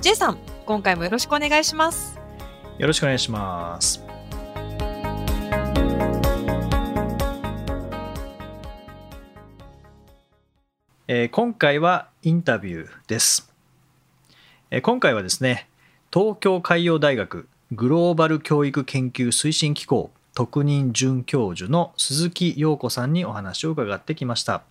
J さん、今回もよろしくお願いします。よろしくお願いします。えー今回はインタビューです、えー今回はですね東京海洋大学グローバル教育研究推進機構特任准教授の鈴木陽子さんにお話を伺ってきました、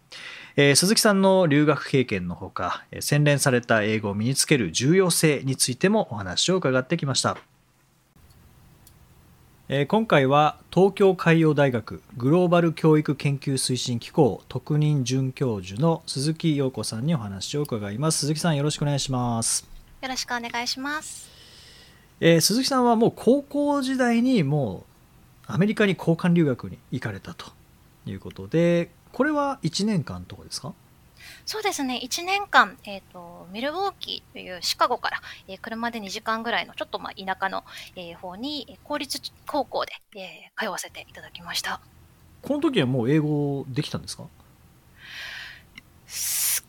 えー鈴木さんの留学経験のほかえー洗練された英語を身につける重要性についてもお話を伺ってきました。えー今回は東京海洋大学グローバル教育研究推進機構特任准教授の鈴木陽子さんにお話を伺います。鈴木さんよろしくお願いします、よろしくお願いします。えー鈴木さんはもう高校時代にもうアメリカに交換留学に行かれたということでこれは1年間とかですか？そうですね、1年間、えっ、と、ミルウォーキーというシカゴから、えー車で2時間ぐらいのちょっとまあ田舎の、えー方に、えー公立高校で、えー通わせていただきました。この時はもう英語できたんですか？好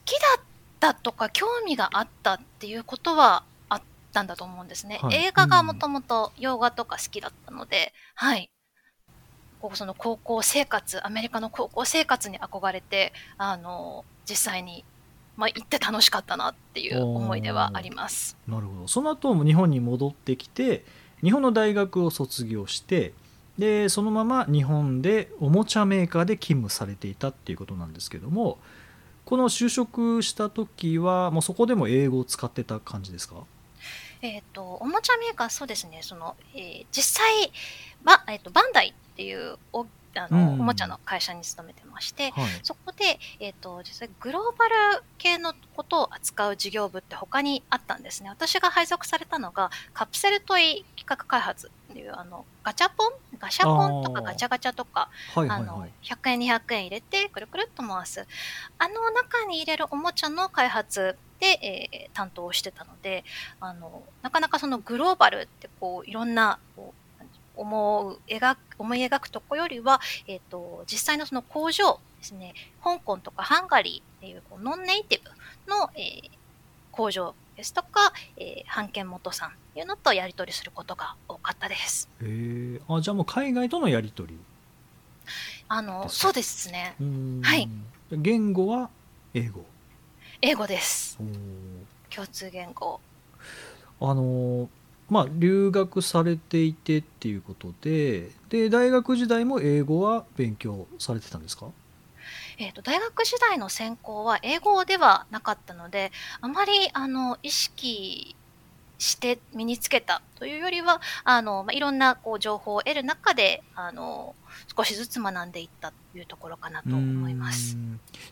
きだったとか興味があったっていうことはあったんだと思うんですね。はい映画がもともと洋画とか好きだったので、はい。こうその高校生活、アメリカの高校生活に憧れて、あの、実際に、まあ、行って楽しかったなっていう思い出はあります。なるほど。その後も日本に戻ってきて日本の大学を卒業してでそのまま日本でおもちゃメーカーで勤務されていたっていうことなんですけどもこの就職した時はもうそこでも英語を使ってた感じですか？えっ、と、おもちゃメーカー、そうですね、その、えー実際は、えっ、と、バンダイっていうお、あの、うん。おもちゃの会社に勤めてまして、はい。そこで、えっ、と、実際グローバル系のことを扱う事業部って他にあったんですね。私が配属されたのが、カプセルトイ企画開発っていう、あの、ガチャポン？ガシャポンとかガチャガチャとか、あのはいはい。はい、100円200円入れてくるくるっと回す。あの中に入れるおもちゃの開発で、えー担当してたのであのなかなかそのグローバルってこういろんなこう思う描く思い描くとこよりは、えー、と実際のその工場ですね。香港とかハンガリーっていうこうノンネイティブの、えー工場ですとか、えー、版権元さんいうのとやり取りすることが多かったです。へー。あじゃあもう海外とのやり取り。あのそうですね。はい。言語は英語。英語です。共通言語。あのまあ留学されていてっていうことでで大学時代も英語は勉強されてたんですか？えー、と大学時代の専攻は英語ではなかったのであまりあの意識して身につけたというよりはあの、まあ、いろんなこう情報を得る中であの少しずつ学んでいったというところかなと思います。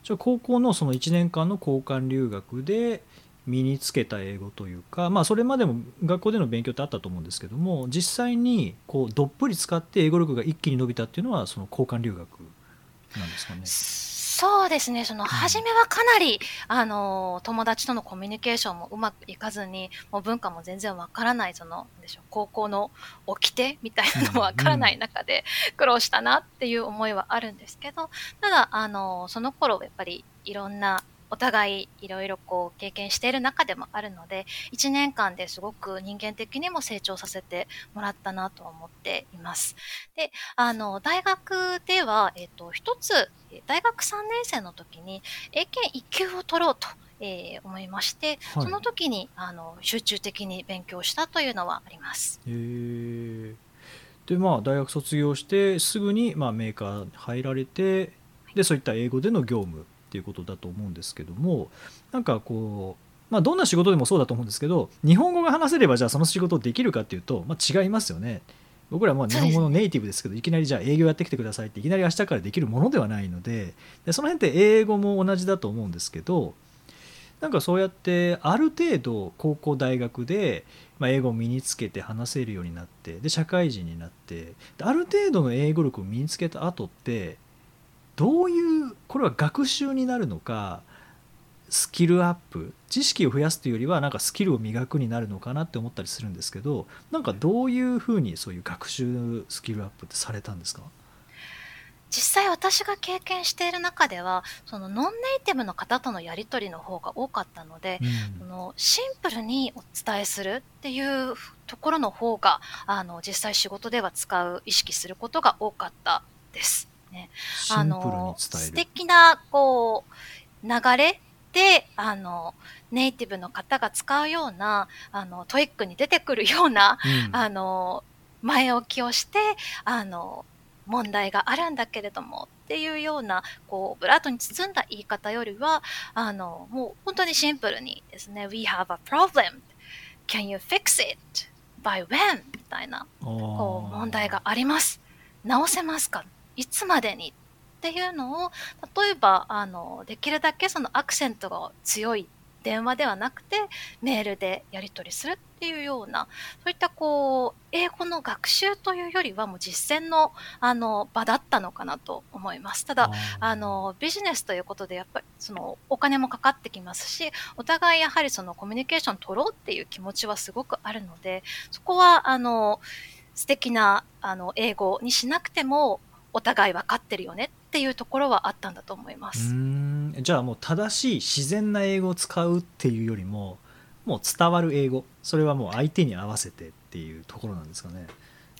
じゃあ高校のその1年間の交換留学で身につけた英語というか、まあ、それまでも学校での勉強ってあったと思うんですけども実際にこうどっぷり使って英語力が一気に伸びたっていうのはその交換留学なんですかね？そうですね、その初めはかなり、あの友達とのコミュニケーションもうまくいかずに、もう文化も全然わからない、そのでしょう高校の掟みたいなのもわからない中で苦労したなっていう思いはあるんですけど、ただ、あのその頃やっぱりいろんなお互いいろいろこう経験している中でもあるので、1年間ですごく人間的にも成長させてもらったなとは思っています。で、あの、大学では、えっ、と、一つ、えー大学3年生の時に、英検1級を取ろうと、えー思いまして、はいその時に、あの、集中的に勉強したというのはあります。へーでまあ大学卒業してすぐにまあメーカーに入られてでそういった英語での業務っていうことだと思うんですけどもなんかこう、まあ、どんな仕事でもそうだと思うんですけど日本語が話せればじゃあその仕事できるかっていうと、まあ、違いますよね。僕らはまあ日本語のネイティブですけどいきなりじゃあ営業やってきてくださいっていきなり明日からできるものではないのででその辺って英語も同じだと思うんですけどなんかそうやってある程度高校大学で、まあ、英語を身につけて話せるようになってで社会人になってある程度の英語力を身につけた後ってどういうこれは学習になるのかスキルアップ知識を増やすというよりはなんかスキルを磨くになるのかなって思ったりするんですけどなんかどういうふうにそういう学習スキルアップってされたんですか？実際私が経験している中ではそのノンネイティブの方とのやり取りの方が多かったので、うん、そのシンプルにお伝えするっていうところの方があの実際仕事では使う意識することが多かったです。ね、あの素敵なこう流れであのネイティブの方が使うようなあの TOEIC に出てくるような、うん、あの前置きをしてあの問題があるんだけれどもっていうようなこうオブラートに包んだ言い方よりはあのもう本当にシンプルにですね We have a problem. Can you fix it? By when? みたいなこう問題があります。直せますか？いつまでにっていうのを例えばあのできるだけそのアクセントが強い電話ではなくてメールでやり取りするっていうようなそういったこう英語の学習というよりはもう実践のあの場だったのかなと思います。ただあのビジネスということでやっぱりそのお金もかかってきますしお互いやはりそのコミュニケーション取ろうっていう気持ちはすごくあるのでそこはあの素敵なあの英語にしなくてもお互い分かってるよねっていうところはあったんだと思います。じゃあもう正しい自然な英語を使うっていうよりももう伝わる英語。それはもう相手に合わせてっていうところなんですかね。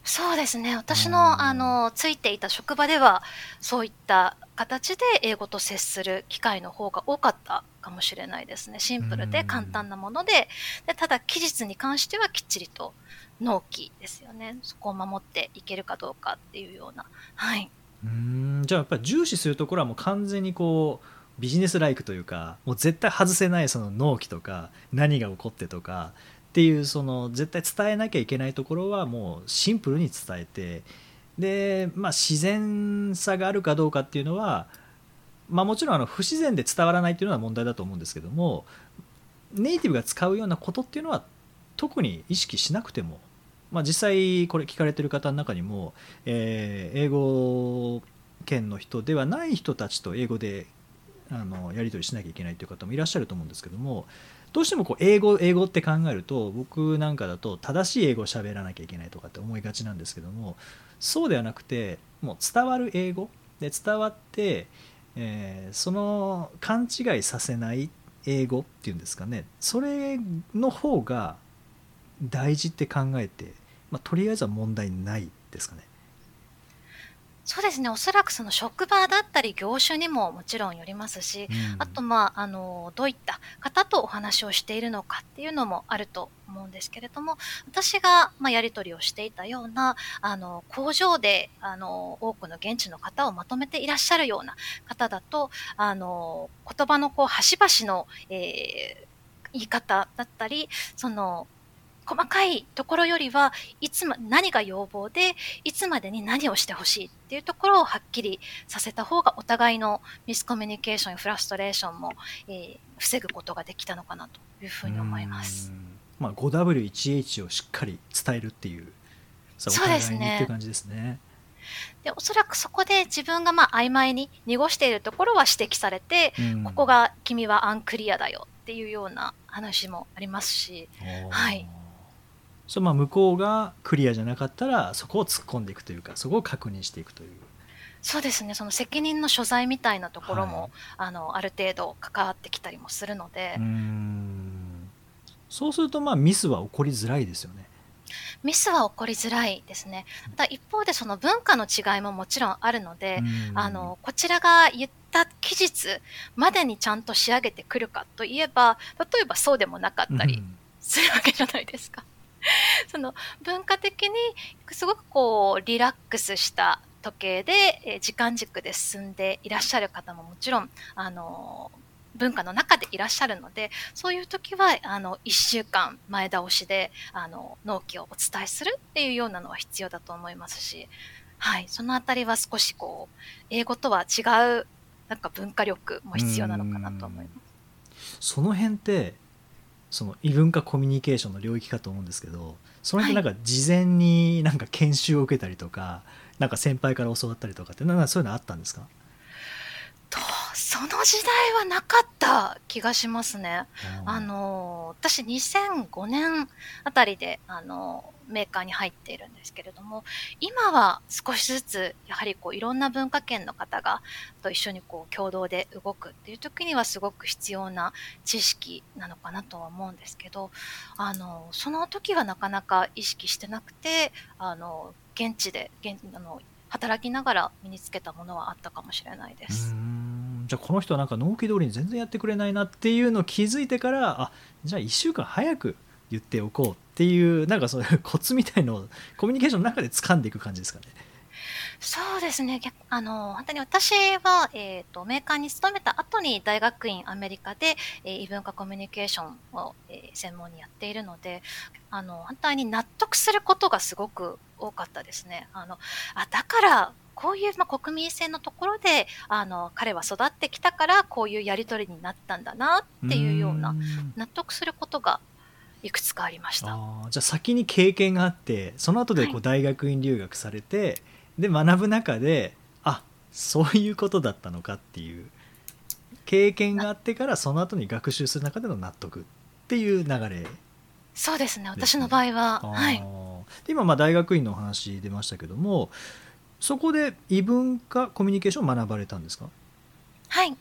そうですね。私のあのついていた職場ではそういった形で英語と接する機会の方が多かったかもしれないですね。シンプルで簡単なもので。でただ期日に関してはきっちりと納期ですよね。そこを守っていけるかどうかっていうような。はい。うん。じゃあやっぱり重視するところはもう完全にこうビジネスライクというかもう絶対外せないその納期とか何が起こってとかっていうその絶対伝えなきゃいけないところはもうシンプルに伝えてで、まあ、自然さがあるかどうかっていうのは、まあ、もちろんあの不自然で伝わらないっていうのは問題だと思うんですけどもネイティブが使うようなことっていうのは特に意識しなくてもまあ、実際これ聞かれてる方の中にも、えー、英語圏の人ではない人たちと英語であのやり取りしなきゃいけないという方もいらっしゃると思うんですけどもどうしてもこう英語英語って考えると僕なんかだと正しい英語を喋らなきゃいけないとかって思いがちなんですけどもそうではなくてもう伝わる英語で伝わって、えー、その勘違いさせない英語っていうんですかねそれの方が大事って考えて、まあ、とりあえずは問題ないですかね。そうですねおそらくその職場だったり業種にももちろんよりますし、うん、あと、まあ、あのどういった方とお話をしているのかっていうのもあると思うんですけれども私が、まあ、やり取りをしていたようなあの工場であの多くの現地の方をまとめていらっしゃるような方だとあの言葉のこう端々の、えー、言い方だったりその細かいところよりはいつま何が要望でいつまでに何をしてほしいっていうところをはっきりさせた方がお互いのミスコミュニケーションフラストレーションも、えー、防ぐことができたのかなというふうに思います。まあ、5W1H をしっかり伝えるっていうそうですね。っていう感じですね。でおそらくそこで自分がまあ曖昧に濁しているところは指摘されて、うん、ここが君はアンクリアだよっていうような話もありますし、はい、そまあ向こうがクリアじゃなかったらそこを突っ込んでいくというかそこを確認していくという。そうですねその責任の所在みたいなところも、はい、あのある程度関わってきたりもするのでそうするとまあミスは起こりづらいですよね。ミスは起こりづらいですね。ただ一方でその文化の違いももちろんあるので、あのこちらが言った期日までにちゃんと仕上げてくるかといえば、例えばそうでもなかったりするわけじゃないですか。その文化的にすごくこうリラックスした時計で、時間軸で進んでいらっしゃる方ももちろんあの文化の中でいらっしゃるのでそういう時はあの1週間前倒しであの納期をお伝えするっていうようなのは必要だと思いますし、はい、そのあたりは少しこう英語とは違うなんか文化力も必要なのかなと思います。その辺ってその異文化コミュニケーションの領域かと思うんですけどその辺ってなんか事前になんか研修を受けたりとか、なんか先輩から教わったりとかってなんかそういうのあったんですか？とその時代はなかった気がしますね。あの私2005年あたりであのメーカーに入っているんですけれども今は少しずつやはりこういろんな文化圏の方がと一緒にこう共同で動くっていう時にはすごく必要な知識なのかなとは思うんですけどあのその時はなかなか意識してなくてあの現地で現あの働きながら身につけたものはあったかもしれないです。じゃあこの人はなんか納期通りに全然やってくれないなっていうのを気づいてからあじゃあ1週間早く言っておこうっていうなんかそういうコツみたいのを コミュニケーションの中で掴んでいく感じですかね。そうですね。あの、本当に私は、えっ、ー、と、メーカーに勤めた後に大学院アメリカで、えー、異文化コミュニケーションを、えー、専門にやっているので、あの、反対に納得することがすごく多かったですね。あの、あ、だから、こういう、まあ、国民性のところで、あの、彼は育ってきたから、こういうやりとりになったんだなっていうような、納得することがいくつかありました。あじゃあ先に経験があって、その後でこう大学院留学されて、はいで学ぶ中であそういうことだったのかっていう経験があってからその後に学習する中での納得っていう流れ、ね、そうですね。私の場合ははい。今まあ大学院のお話出ましたけどもそこで異文化コミュニケーションを学ばれたんですか？はい。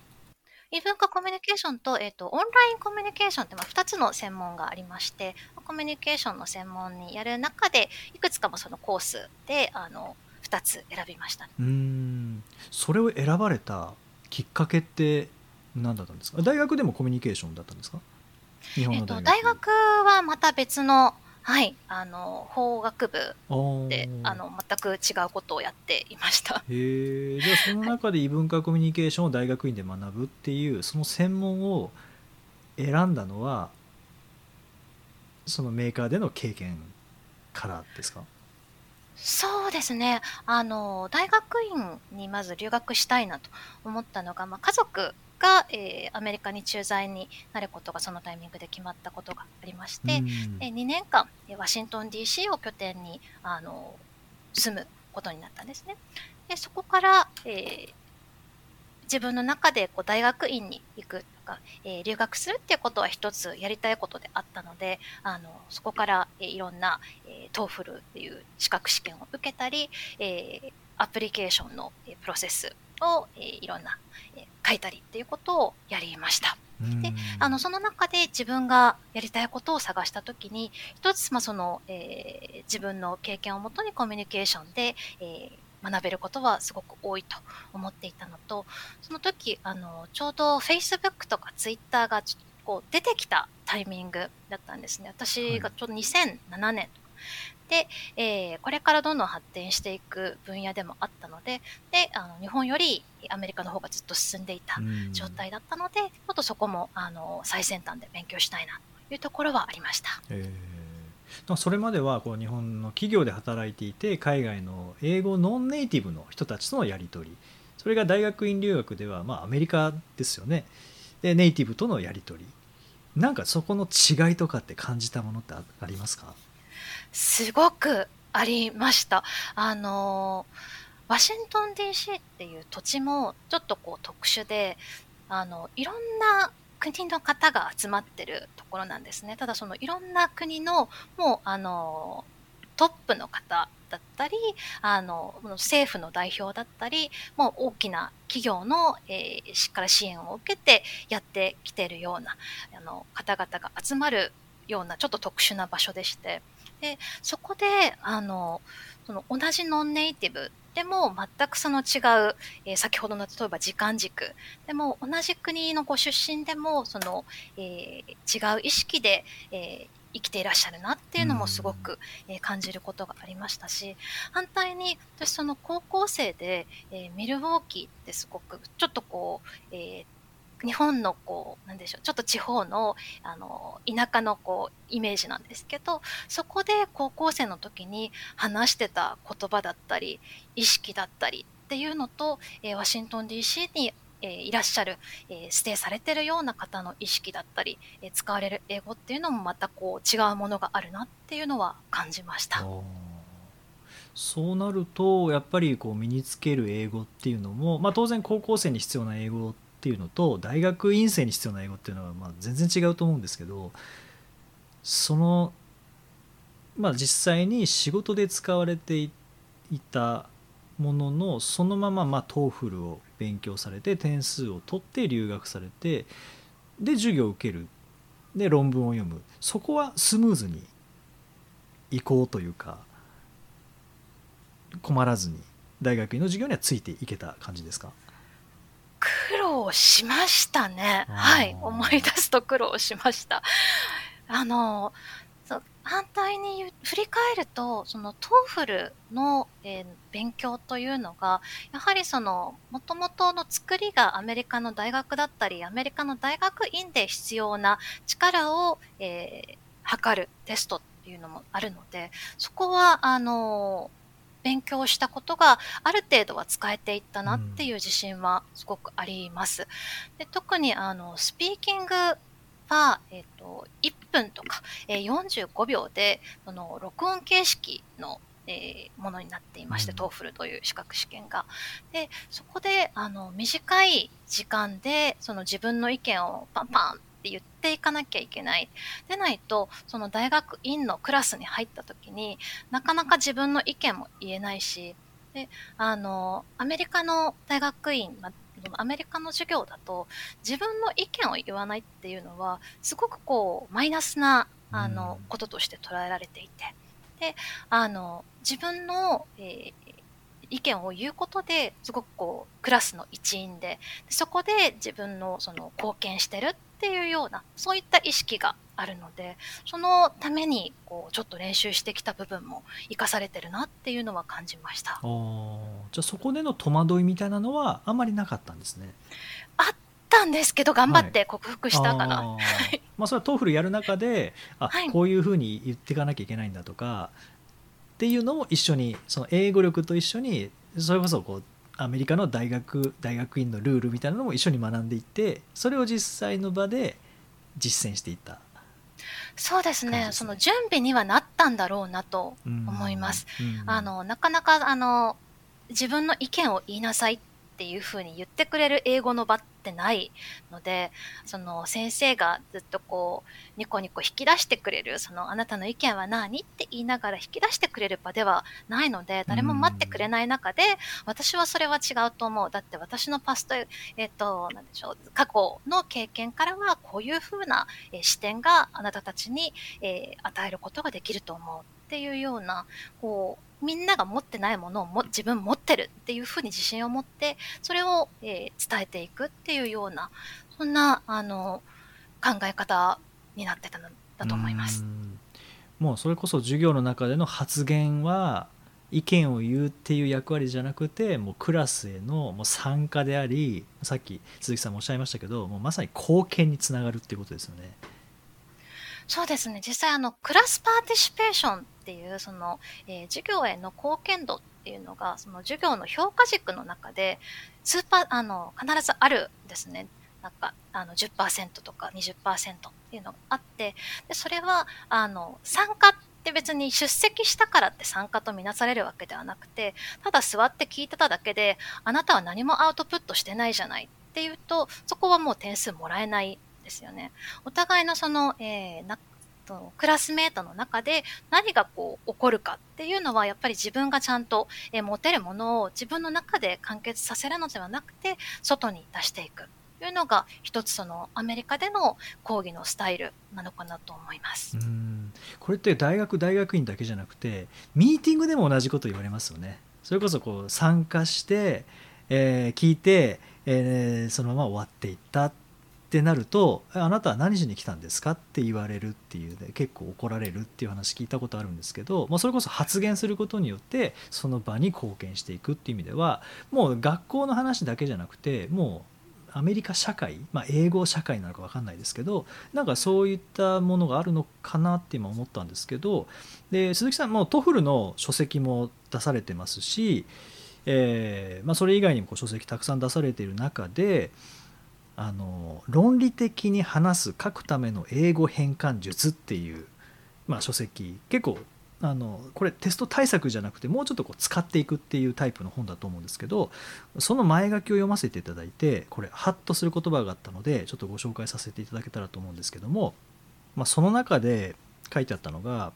異文化コミュニケーションと,、えーと、オンラインコミュニケーションってまあ2つの専門がありましてコミュニケーションの専門にやる中でいくつかもそのコースであの2つ選びました、うん。それを選ばれたきっかけって何だったんですか？大学でもコミュニケーションだったんですか？日本の大学,、えっと、大学はまた別のはい、あの法学部であの全く違うことをやっていました。へえ、じゃあ その中で異文化コミュニケーションを大学院で学ぶっていう、その専門を選んだのはそのメーカーでの経験からですか？そうですね。あの、大学院にまず留学したいなと思ったのが、まあ、家族が、えー、アメリカに駐在になることがそのタイミングで決まったことがありまして、え2年間、ワシントン DC を拠点にあの住むことになったんですね。でそこから、えー、自分の中でこう大学院に行くとか、えー、留学するっていうことは一つやりたいことであったので、あの、そこから、えー、いろんな、えー、 TOEFL っていう資格試験を受けたり、えー、アプリケーションの、えー、プロセスを、えー、いろんな、えー、書いたりっていうことをやりました。であのその中で自分がやりたいことを探した時に一つ、まあそのえー、自分の経験をもとにコミュニケーションで、えー、学べることはすごく多いと思っていたのと、その時、あの、ちょうど Facebook とか Twitter がこう出てきたタイミングだったんですね。私がちょうど2007年で、えー、これからどんどん発展していく分野でもあったので、で、あの、日本よりアメリカの方がずっと進んでいた状態だったので、ちょっとそこも、あの、最先端で勉強したいなというところはありました。えー。それまではこう日本の企業で働いていて海外の英語ノンネイティブの人たちとのやり取り。それが大学院留学ではまあアメリカですよね。でネイティブとのやり取り。なんかそこの違いとかって感じたものってありますか？すごくありましたあのワシントン DC っていう土地もちょっとこう特殊であのいろんな国の方が集まってるところなんですね。ただそのいろんな国のもうあのトップの方だったり、あの政府の代表だったり、もう大きな企業の、えー、しっかり支援を受けてやってきてるようなあの方々が集まるようなちょっと特殊な場所でして、でそこであのその同じノンネイティブでも全くその違う、えー、先ほどの例えば時間軸。でも同じ国のご出身でもその、えー、違う意識で、えー、生きていらっしゃるなっていうのもすごく、えー、感じることがありましたし反対に私その高校生で、えー、ミルウォーキーってすごくちょっとこう、えー、日本のこう、なんでしょう、ちょっと地方の、あの、田舎のこう、イメージなんですけど、そこで高校生の時に話してた言葉だったり、意識だったりっていうのと、えー、ワシントン DC にえーいらっしゃる、えー指定されてるような方の意識だったり、えー使われる英語っていうのもまたこう違うものがあるなっていうのは感じました。そうなるとやっぱりこう身につける英語っていうのも、まあ、当然高校生に必要な英語ってていうのと大学院生に必要な英語っていうのはまあ全然違うと思うんですけどその、まあ、実際に仕事で使われていたもののそのまままあ TOEFL を勉強されて点数を取って留学されてで授業を受ける。で論文を読む。そこはスムーズに移行というか困らずに大学院の授業にはついていけた感じですか？苦労しましたね。はい。思い出すと苦労しました。あの、反対に振り返ると、その TOEFL の、えー勉強というのが、やはりその、もともとの作りがアメリカの大学だったり、アメリカの大学院で必要な力を、えー測るテストっていうのもあるので、そこは、あの、勉強したことがある程度は使えていったなっていう自信はすごくあります。で特にあのスピーキングは、えっと1分とか、えー45秒でその録音形式の、えーものになっていまして、うん TOEFL という資格試験が。でそこであの短い時間でその自分の意見をパンパンって言っていかなきゃいけない。でないとその大学院のクラスに入った時になかなか自分の意見も言えないしであのアメリカの大学院、まアメリカの授業だと自分の意見を言わないっていうのはすごくこうマイナスなあの、うんこととして捉えられていてであの自分の、えー意見を言うことですごくこうクラスの一員ででそこで自分のその貢献してるっていうようなそういった意識があるのでそのためにこうちょっと練習してきた部分も生かされてるなっていうのは感じました。じゃあそこでの戸惑いみたいなのはあんまりなかったんですね。たんですけど頑張って克服したかな。あー。まあそれは TOEFL やる中であ、はい。こういうふうに言っていかなきゃいけないんだとかっていうのも一緒にその英語力と一緒にそれこそこうアメリカの大学大学院のルールみたいなのも一緒に学んでいってそれを実際の場で実践していった。そうですね。その準備にはなったんだろうなと思思います。うん。あのなかなかあの自分の意見を言いなさいっていうふうに言ってくれる英語の場ってないのでその先生がずっとこうニコニコ引き出してくれるそのあなたの意見は何って言いながら引き出してくれる場ではないので誰も待ってくれない中で私はそれは違うと思う。だって私のパストえっ、となんでしょう過去の経験からはこういうふうな、視点があなたたちに、えー与えることができると思う。っていうようなこうみんなが持ってないものをも自分持ってるっていうふうに自信を持ってそれを、えー伝えていくっていうようなそんなあの考え方になってたのだと思います。もうそれこそ授業の中での発言は意見を言うっていう役割じゃなくてもうクラスへのもう参加でありさっき鈴木さんもおっしゃいましたけどもうまさに貢献につながるっていうことですよね。そうですね。実際、あの、 class participation っていう、その、えー授業への貢献度っていうのが、その授業の評価軸の中で、スーパー、あの、必ずあるんですね。なんか、あの、10%とか20%っていうのがあって、で、それは、あの、参加って別に出席したからって参加とみなされるわけではなくて、ただ座って聞いてただけで、あなたは何もアウトプットしてないじゃないっていうと、そこはもう点数もらえないですよね。お互いのその、えーなとクラスメートの中で何がこう起こるかっていうのはやっぱり自分がちゃんと、えー持てるものを自分の中で完結させるのではなくて外に出していくというのが一つそのアメリカでの講義のスタイルなのかなと思います。うんこれって大学大学院だけじゃなくてミーティングでも同じこと言われますよね。それこそこう参加して、えー聞いて、えーそのまま終わっていったってってなると「あなたは何しに来たんですか?」って言われるっていうで結構怒られるっていう話聞いたことあるんですけどもうそれこそ発言することによってその場に貢献していくっていう意味ではもう学校の話だけじゃなくてもうアメリカ社会、まあ、英語社会なのか分かんないですけどなんかそういったものがあるのかなって今思ったんですけどで鈴木さんもう TOEFL の書籍も出されてますし、えーまあ、それ以外にもこう書籍たくさん出されている中であの論理的に話す書くための英語変換術っていう、まあ、書籍結構あのこれテスト対策じゃなくてもうちょっとこう使っていくっていうタイプの本だと思うんですけどその前書きを読ませていただいてこれハッとする言葉があったのでちょっとご紹介させていただけたらと思うんですけども、まあ、その中で書いてあったのが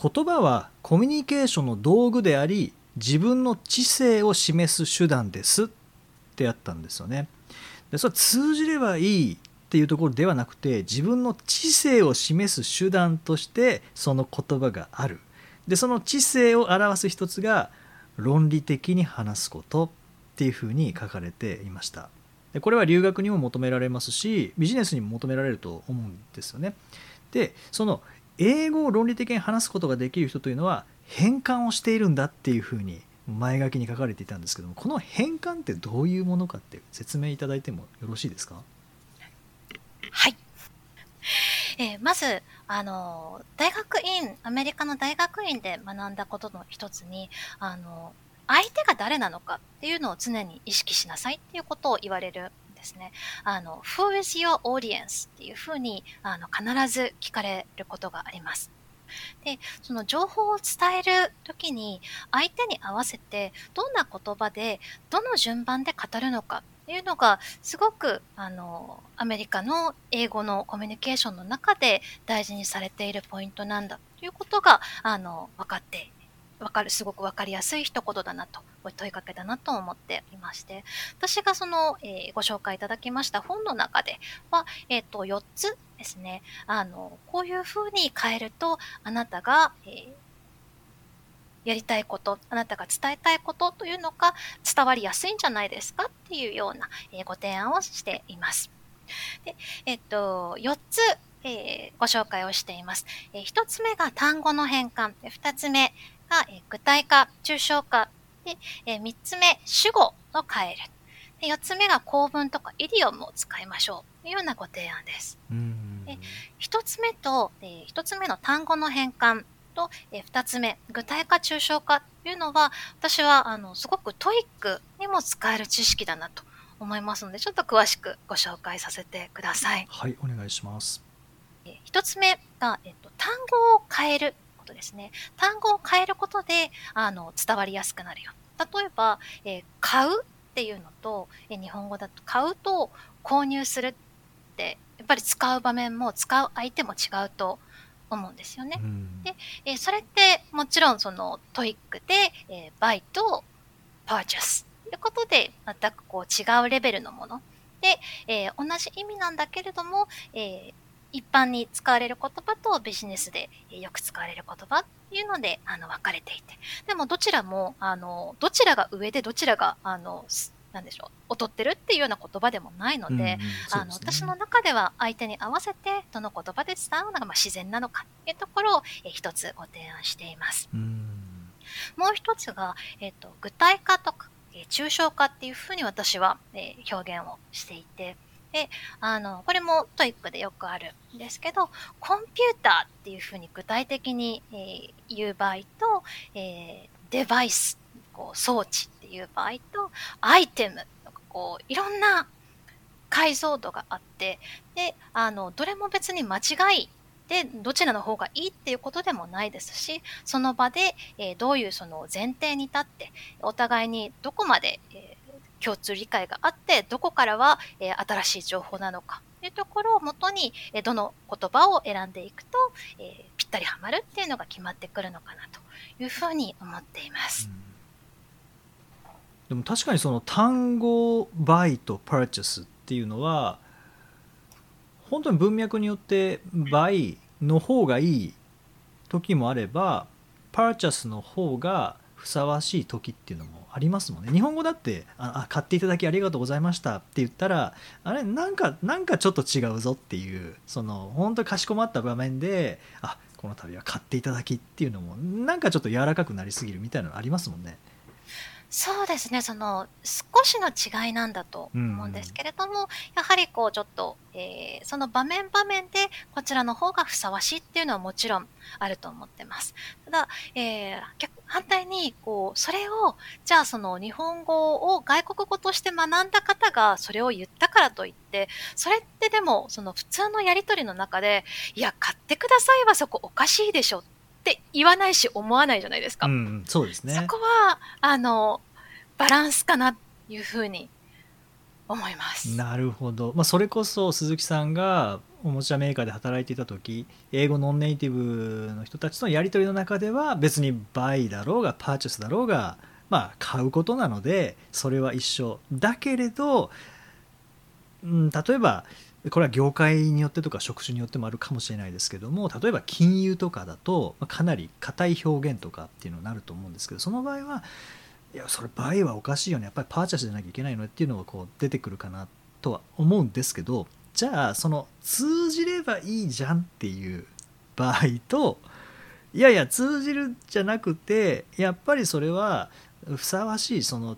言葉はコミュニケーションの道具であり自分の知性を示す手段ですってあったんですよね。でそれは通じればいいっていうところではなくて自分の知性を示す手段としてその言葉がある。でその知性を表す一つが論理的に話すことっていうふうに書かれていました。でこれは留学にも求められますしビジネスにも求められると思うんですよね。でその英語を論理的に話すことができる人というのは変換をしているんだっていうふうに前書きに書かれていたんですけどもこの変換ってどういうものかって説明いただいてもよろしいですか？はい。えーまず、あの、大学院、アメリカの大学院で学んだことの一つに、あの、相手が誰なのかっていうのを常に意識しなさいっていうことを言われるんですね。あの、Who is your audience? っていうふうに、あの、必ず聞かれることがあります。で、その情報を伝える時に、相手に合わせて、どんな言葉で、どの順番で語るのかっていうのが、すごく、あの、アメリカの英語のコミュニケーションの中で大事にされているポイントなんだということが、あの、分かって、わかる、すごくわかりやすい一言だなと、問いかけだなと思っていまして、私がその、えーご紹介いただきました本の中では、えっ、と、4つですね、あの、こういう風に変えると、あなたが、えーやりたいこと、あなたが伝えたいことというのが伝わりやすいんじゃないですか？っていうような、えご提案をしています。で、えっと、4つ、えーご紹介をしています。え1つ目が単語の変換、2つ目が、えー具体化、抽象化、で、え3つ目、主語を変える。で4つ目が構文とかイディオムを使いましょうというようなご提案です。うんえ一つ目と、えー一つ目の単語の変換と、えー二つ目、具体化抽象化というのは、私は、あの、すごく TOEIC にも使える知識だなと思いますので、ちょっと詳しくご紹介させてください。はいお願いしますえー一つ目が、えっと、単語を変えることですね。単語を変えることで、あの、伝わりやすくなるよ。例えば、えー買うっていうのと、えー日本語だと買うと購入するって、やっぱり使う場面も使う相手も違うと思うんですよね。うんでえーそれってもちろんその TOEIC で、えー buy と purchase ということで全くこう違うレベルのもので、えー同じ意味なんだけれども、えー一般に使われる言葉とビジネスでえーよく使われる言葉っていうのであの分かれていて。でもどちらもあのどちらが上でどちらがあのすなんでしょう劣ってるっていうような言葉でもないので、うんうん。ですね。私の中では相手に合わせてどの言葉で伝うのがまあ自然なのかというところをえー一つご提案しています。うん。もう一つが、えっと具体化とか、えー抽象化っていうふうに私は、えー表現をしていてであのこれも TOEIC でよくあるんですけどコンピューターっていうふうに具体的に、えー言う場合と、えーデバイスこう装置っていう場合とアイテムとかこういろんな解像度があってであのどれも別に間違いでどちらの方がいいっていうことでもないですしその場で、えーどういうその前提に立ってお互いにどこまで、え共通理解があってどこからは、えー新しい情報なのか。というところをもとに、えーどの言葉を選んでいくと、えーぴったりはまるっていうのが決まってくるのかなと。いうふうに思っています。でも確かにその単語 buy と purchase っていうのは本当に文脈によって buy の方がいい時もあれば purchase の方がふさわしい時っていうのもありますもんね日本語だってああ買っていただきありがとうございましたって言ったらあれなんかなんかちょっと違うぞっていうその本当にかしこまった場面であこの度は買っていただきっていうのもなんかちょっと柔らかくなりすぎるみたいなのありますもんね。そうですね、その少しの違いなんだと思うんですけれども、やはりこうちょっと、えーその場面場面でこちらの方がふさわしいっていうのはもちろんあると思ってます。ただ、えー逆反対に、こう、それを、じゃあその日本語を外国語として学んだ方がそれを言ったからといって、それってでも、その普通のやりとりの中で、いや、買ってくださいはそこおかしいでしょって言わないし思わないじゃないですか。うんうん、そうですねそこは、あの、バランスかなというふうに思います。なるほど、まあ、それこそ鈴木さんがおもちゃメーカーで働いていた時英語ノンネイティブの人たちとのやり取りの中では別にバイだろうがパーチェスだろうが、まあ、買うことなのでそれは一緒。だけれど、うん、例えばこれは業界によってとか職種によってもあるかもしれないですけども例えば金融とかだとかなり硬い表現とかっていうのになると思うんですけどその場合はいやそれバイはおかしいよね。やっぱりパーチャスじゃなきゃいけないのねっていうのがこう出てくるかなとは思うんですけどじゃあその通じればいいじゃんっていう場合といやいや通じるじゃなくてやっぱりそれはふさわしいその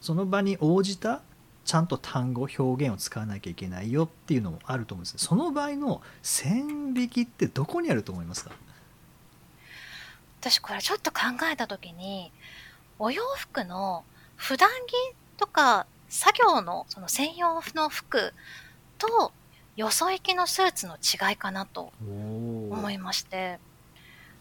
その場に応じたちゃんと単語表現を使わなきゃいけないよっていうのもあると思うんです。その場合の線引きってどこにあると思いますか？私これちょっと考えた時にお洋服の普段着とか作業のその専用の服とよそ行きのスーツの違いかなと思いまして。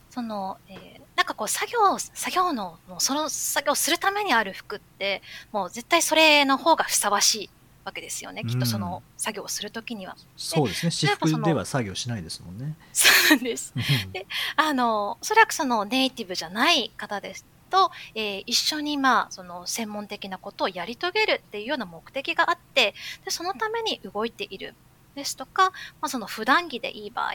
その、えーなんかこう作業作業のもうその作業するためにある服ってもう絶対それの方がふさわしいわけですよね、きっとその作業をするときには。そうですね。私服では作業しないですもんね。そうなんです。であの、おそらくそのネイティブじゃない方ですと、えー一緒にまあ、その専門的なことをやり遂げるっていうような目的があって、で、そのために動いているですとか、まあその普段着でいい場合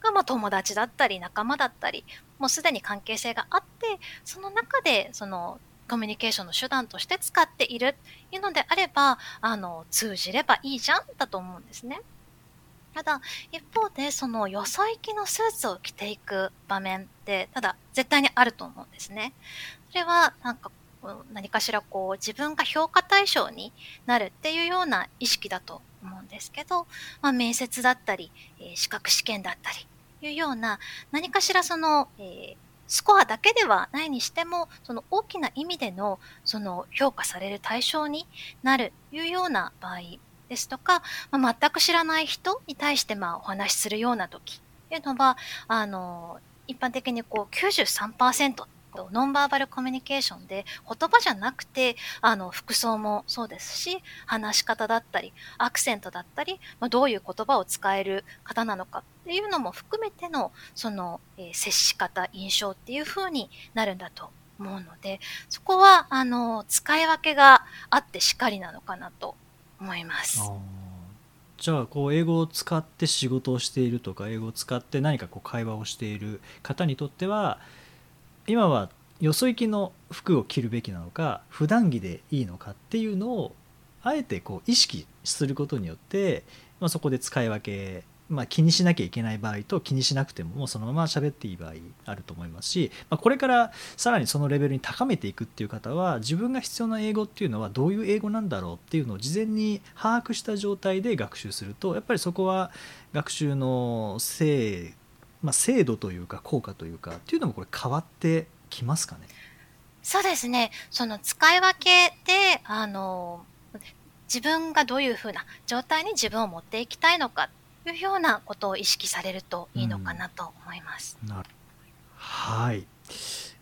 が、まあ友達だったり仲間だったり、もうすでに関係性があって、その中でそのコミュニケーションの手段として使っているというのであれば、あの、通じればいいじゃんだと思うんですね。ただ、一方で、そのよそ行きのスーツを着ていく場面って、ただ絶対にあると思うんですね。それは、なんか、何かしらこう自分が評価対象になるっていうような意識だと思うんですけど、まあ、面接だったり、え資格試験だったりいうような何かしらその、えースコアだけではないにしてもその大きな意味でのその評価される対象になるいうような場合ですとか、まあ、全く知らない人に対してまあお話しするような時。っていうのはあの一般的にこう93%とノンバーバルコミュニケーションで言葉じゃなくてあの服装もそうですし話し方だったりアクセントだったり、まあ、どういう言葉を使える方なのかっていうのも含めてのその、えー接し方印象っていう風になるんだと思うのでそこはあの使い分けがあってしかりなのかなと思います。じゃあこう英語を使って仕事をしているとか英語を使って何かこう会話をしている方にとっては今はよそ行きの服を着るべきなのか普段着でいいのかっていうのをあえてこう意識することによって、まあ、そこで使い分け、まあ、気にしなきゃいけない場合と気にしなくてももうそのまま喋っていい場合あると思いますし、まあ、これからさらにそのレベルに高めていくっていう方は自分が必要な英語っていうのはどういう英語なんだろうっていうのを事前に把握した状態で学習するとやっぱりそこは学習の精,、まあ、精度というか効果というかっていうのもこれ変わってきますかね？そうですね。その使い分けで、あの、自分がどういうふうな状態に自分を持っていきたいのかいうようなことを意識されるといいのかなと思います。なるはい、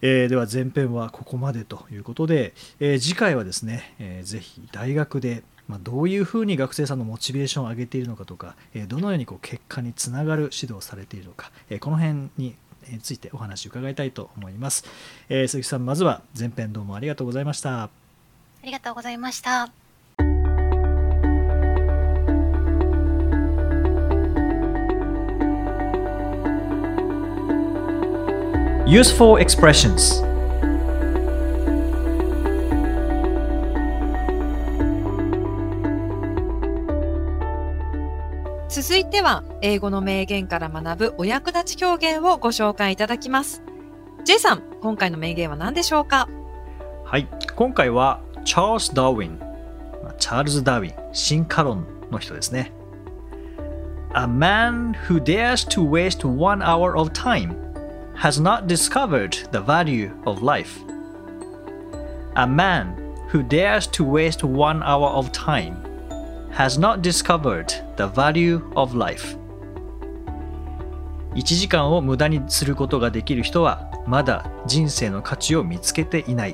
えーでは前編はここまでということで、えー次回はですね、えーぜひ大学で、まあ、どういうふうに学生さんのモチベーションを上げているのかとか、えーどのようにこう結果につながる指導をされているのか、えーこの辺にえーついてお話を伺いたいと思います、えー鈴木さんまずは前編どうもありがとうございましたありがとうございました。Useful expressions. 続いては、英語の名言から学ぶお役立ち表現をご紹介いただきます。J さん、今回の名言は何でしょうか？はい。今回はチャールズ・ダーウィンまあチャールズ・ダーウィン進化論の人ですね。A man who dares to waste one hour of time has not discovered the value of life. A man who dares to waste one hour of time has not discovered the value of life. 1時間を無駄にすることができる人はまだ人生の価値を見つけていない。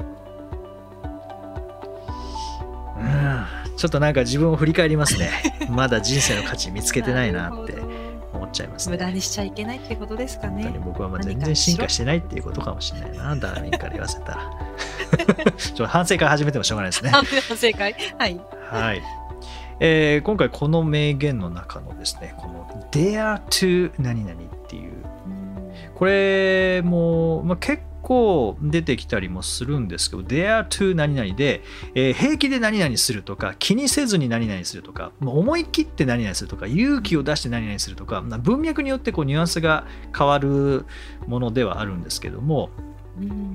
うん、ちょっとなんか自分を振り返りますね。まだ人生の価値見つけてないなってっちゃいますね。無駄にしちゃいけないってことですか本当にね。僕はまあ全然進化してないっていうことかもしれないな、ダーウィンから言わせたら。ちょっと反省から始めてもしょうがないですね。あ正解。はい。はい。えー今回この名言の中のですね、この dare to 何々っていう、これも、まあ、結構出てきたりもするんですけど、dare to 何々で、えー平気で何々するとか、気にせずに何々するとか、思い切って何々するとか、勇気を出して何々するとか、まあ文脈によってこうニュアンスが変わるものではあるんですけども、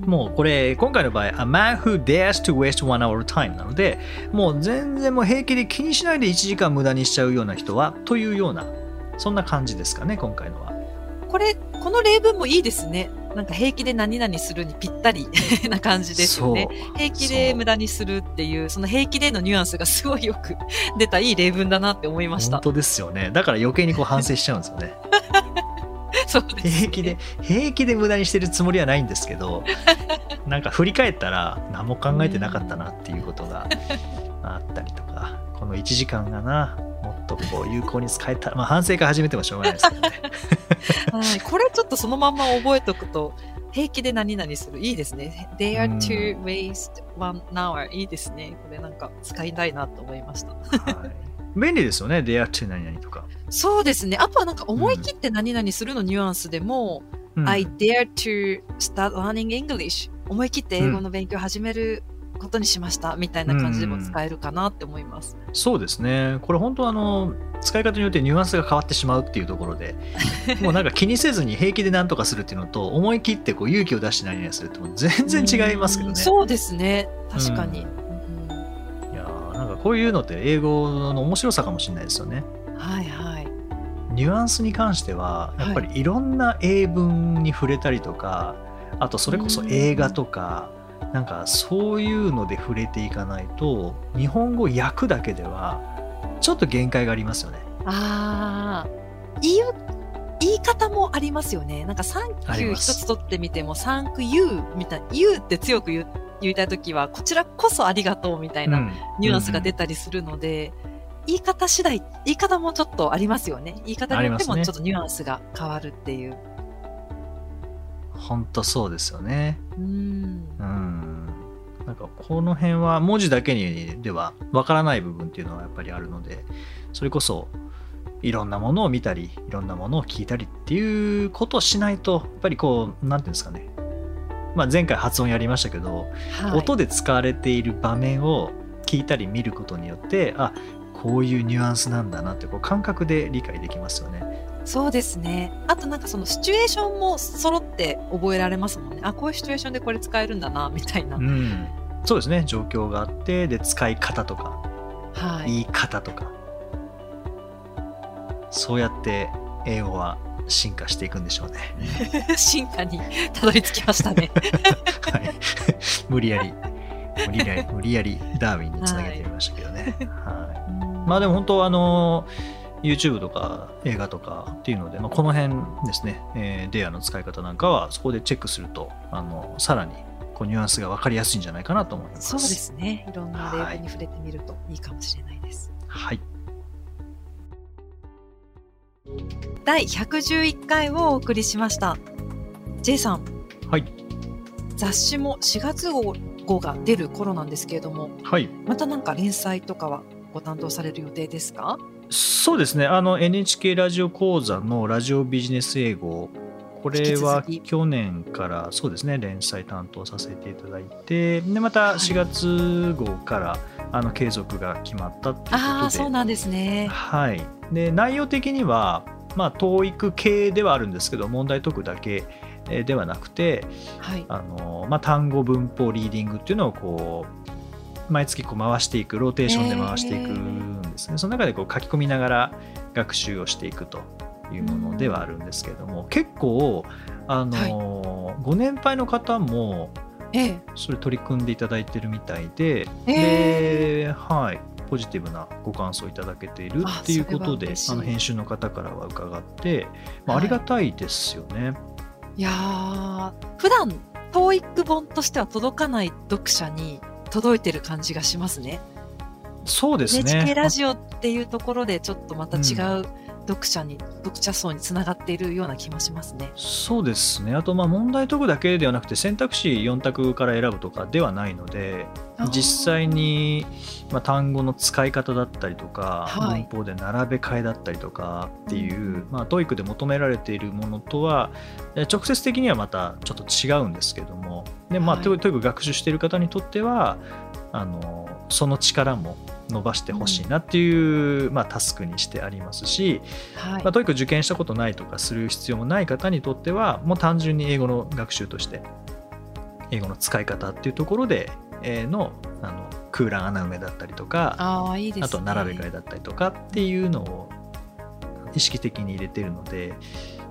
もうこれ今回の場合 A man who dares to waste one hour time なのでもう全然もう平気で気にしないで1時間無駄にしちゃうような人はというようなそんな感じですかね今回のはこれ、この例文もいいですね。なんか平気で何々するにぴったり な感じですよね。平気で無駄にするっていう、その平気でのニュアンスがすごいよく出たいい例文だなって思いました。本当ですよねだから余計にこう反省しちゃうんですよね そうです、ね。平気で平気で無駄にしてるつもりはないんですけど なんか振り返ったら何も考えてなかったなっていうことがあったりとかこの1時間がなもっとこう有効に使えたら、まあ、反省から始めてもしょうがないですけどね はい。これちょっとそのまんま覚えておくと、平気で何々する。いいですね。They are to waste one hour. いいですね。これなんか使いたいなと思いました。はい、便利ですよね Dare to 何々とか、そうですね。あとはなんか思い切って何々するのニュアンスでも、うん I dare to start learning English. 思い切って英語の勉強を始めることにしました。みたいな感じでも使えるかなって思います。そうですね。これ本当あの使い方によってニュアンスが変わってしまうっていうところで、もうなんか気にせずに平気で何とかするっていうのと、思い切ってこう勇気を出して何々するってもう全然違いますけどね。うんそうですね。確かに。いやーなんかこういうのって英語の面白さかもしれないですよね。うんはいはい。ニュアンスに関してはやっぱりいろんな英文に触れたりとか、あとそれこそ映画とか、なんかそういうので触れていかないと日本語訳だけではちょっと限界がありますよね。ああ、言い、言い方もありますよね。なんか、サンキュー一つ取ってみても、サンクユーみたいな、ユーって強く言う言いたいときは、こちらこそありがとうみたいなニュアンスが出たりするので、言い方次第、言い方もちょっとありますよね。言い方によってもちょっとニュアンスが変わるっていう。本当そうですよね。うん。うん。なんかこの辺は文字だけにではわからない部分っていうのはやっぱりあるので、それこそいろんなものを見たり、いろんなものを聞いたりっていうことをしないと、やっぱりこう、なんていうんですかね。まあ前回発音やりましたけど、はい、音で使われている場面を聞いたり見ることによって、あこういうニュアンスなんだなってこう感覚で理解できますよね。そうですね。あとなんかそのシチュエーションも揃って覚えられますもんね。あ、こういうシチュエーションでこれ使えるんだな、みたいな。うん。そうですね。状況があって、で、使い方とか、はい。言い方とか。そうやって英語は進化していくんでしょうね。進化にたどり着きましたね。はい。無理やり、無理やり、無理やりダーウィンにつなげてみましたけどね。はい。まあでも本当あの YouTube とか映画とかっていうので、まあ、この辺ですね、えー、デアの使い方なんかはそこでチェックするとあのさらにこうニュアンスが分かりやすいんじゃないかなと思います。そうですね。いろんな例文に触れてみるといいかもしれないです。はい。第111回をお送りしました。J さん。はい。雑誌も4月号号が出る頃なんですけれども、はい。またなんか連載とかはご担当される予定ですか？そうですね。あの NHK ラジオ講座のラジオビジネス英語。これは去年からそうですね連載担当させていただいてでまた4月号からあの継続が決まったっていうことでああ、そうなんですね。はい、で内容的には、まあ、TOEIC 系ではあるんですけど問題解くだけえーではなくてはい。あの、まあ、単語文法リーディングっていうのをこう毎月こう回していくローテーションで回していくんですね、その中でこう書き込みながら学習をしていくというものではあるんですけれども、結構あのーご年配の方もええ。それ取り組んでいただいてるみたいで、えで、はい、ポジティブなご感想いただけているあっていうことであの編集の方からは伺って、まあ、はい。ありがたいですよね。いやー、普段、TOEIC 本としては届かない読者に届いてる感じがしますね。そうですね。NHK ラジオっていうところでちょっとまた違う読者に、読者層につながっているような気もしますね。そうですね。あと、まあ、問題解くだけではなくて、選択肢4択から選ぶとかではないので、実際に、まあ、単語の使い方だったりとか、はい文法で並べ替えだったりとかっていう、まあ、 TOEIC で求められているものとは、え直接的にはまたちょっと違うんですけども、で、まあ、はいトイ TOEIC 学習している方にとっては、あの、その力も伸ばしてほしいなっていう、まあ、タスクにしてありますし、はいまあ、 TOEIC 受験したことないとかする必要もない方にとってはもう単純に英語の学習として英語の使い方っていうところでえーのあの空欄穴埋めだったりとかああ、いいね。あと並べ替えだったりとかっていうのを意識的に入れてるので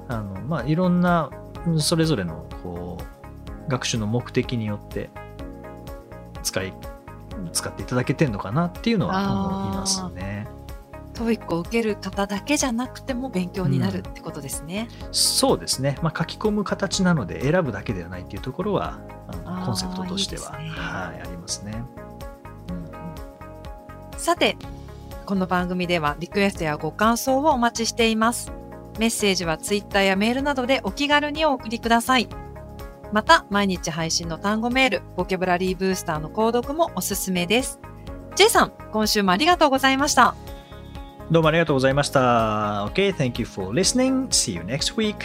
あの、まあ、いろんなうんそれぞれのこう学習の目的によって使い使っていただけてるのかなっていうのは思いますね。TOEIC を受ける方だけじゃなくても勉強になるってことですね。そうですね、まあ、書き込む形なので選ぶだけではないっていうところはあのコンセプトとしてはねはい、ありますね。さて、この番組ではリクエストやご感想をお待ちしています。メッセージはツイッターやメールなどでお気軽にお送りください。また、毎日配信の単語メール、ボキャブラリーブースターの購読もおすすめです。J さん、今週もありがとうございました。どうもありがとうございました。OK, thank you for listening. See you next week.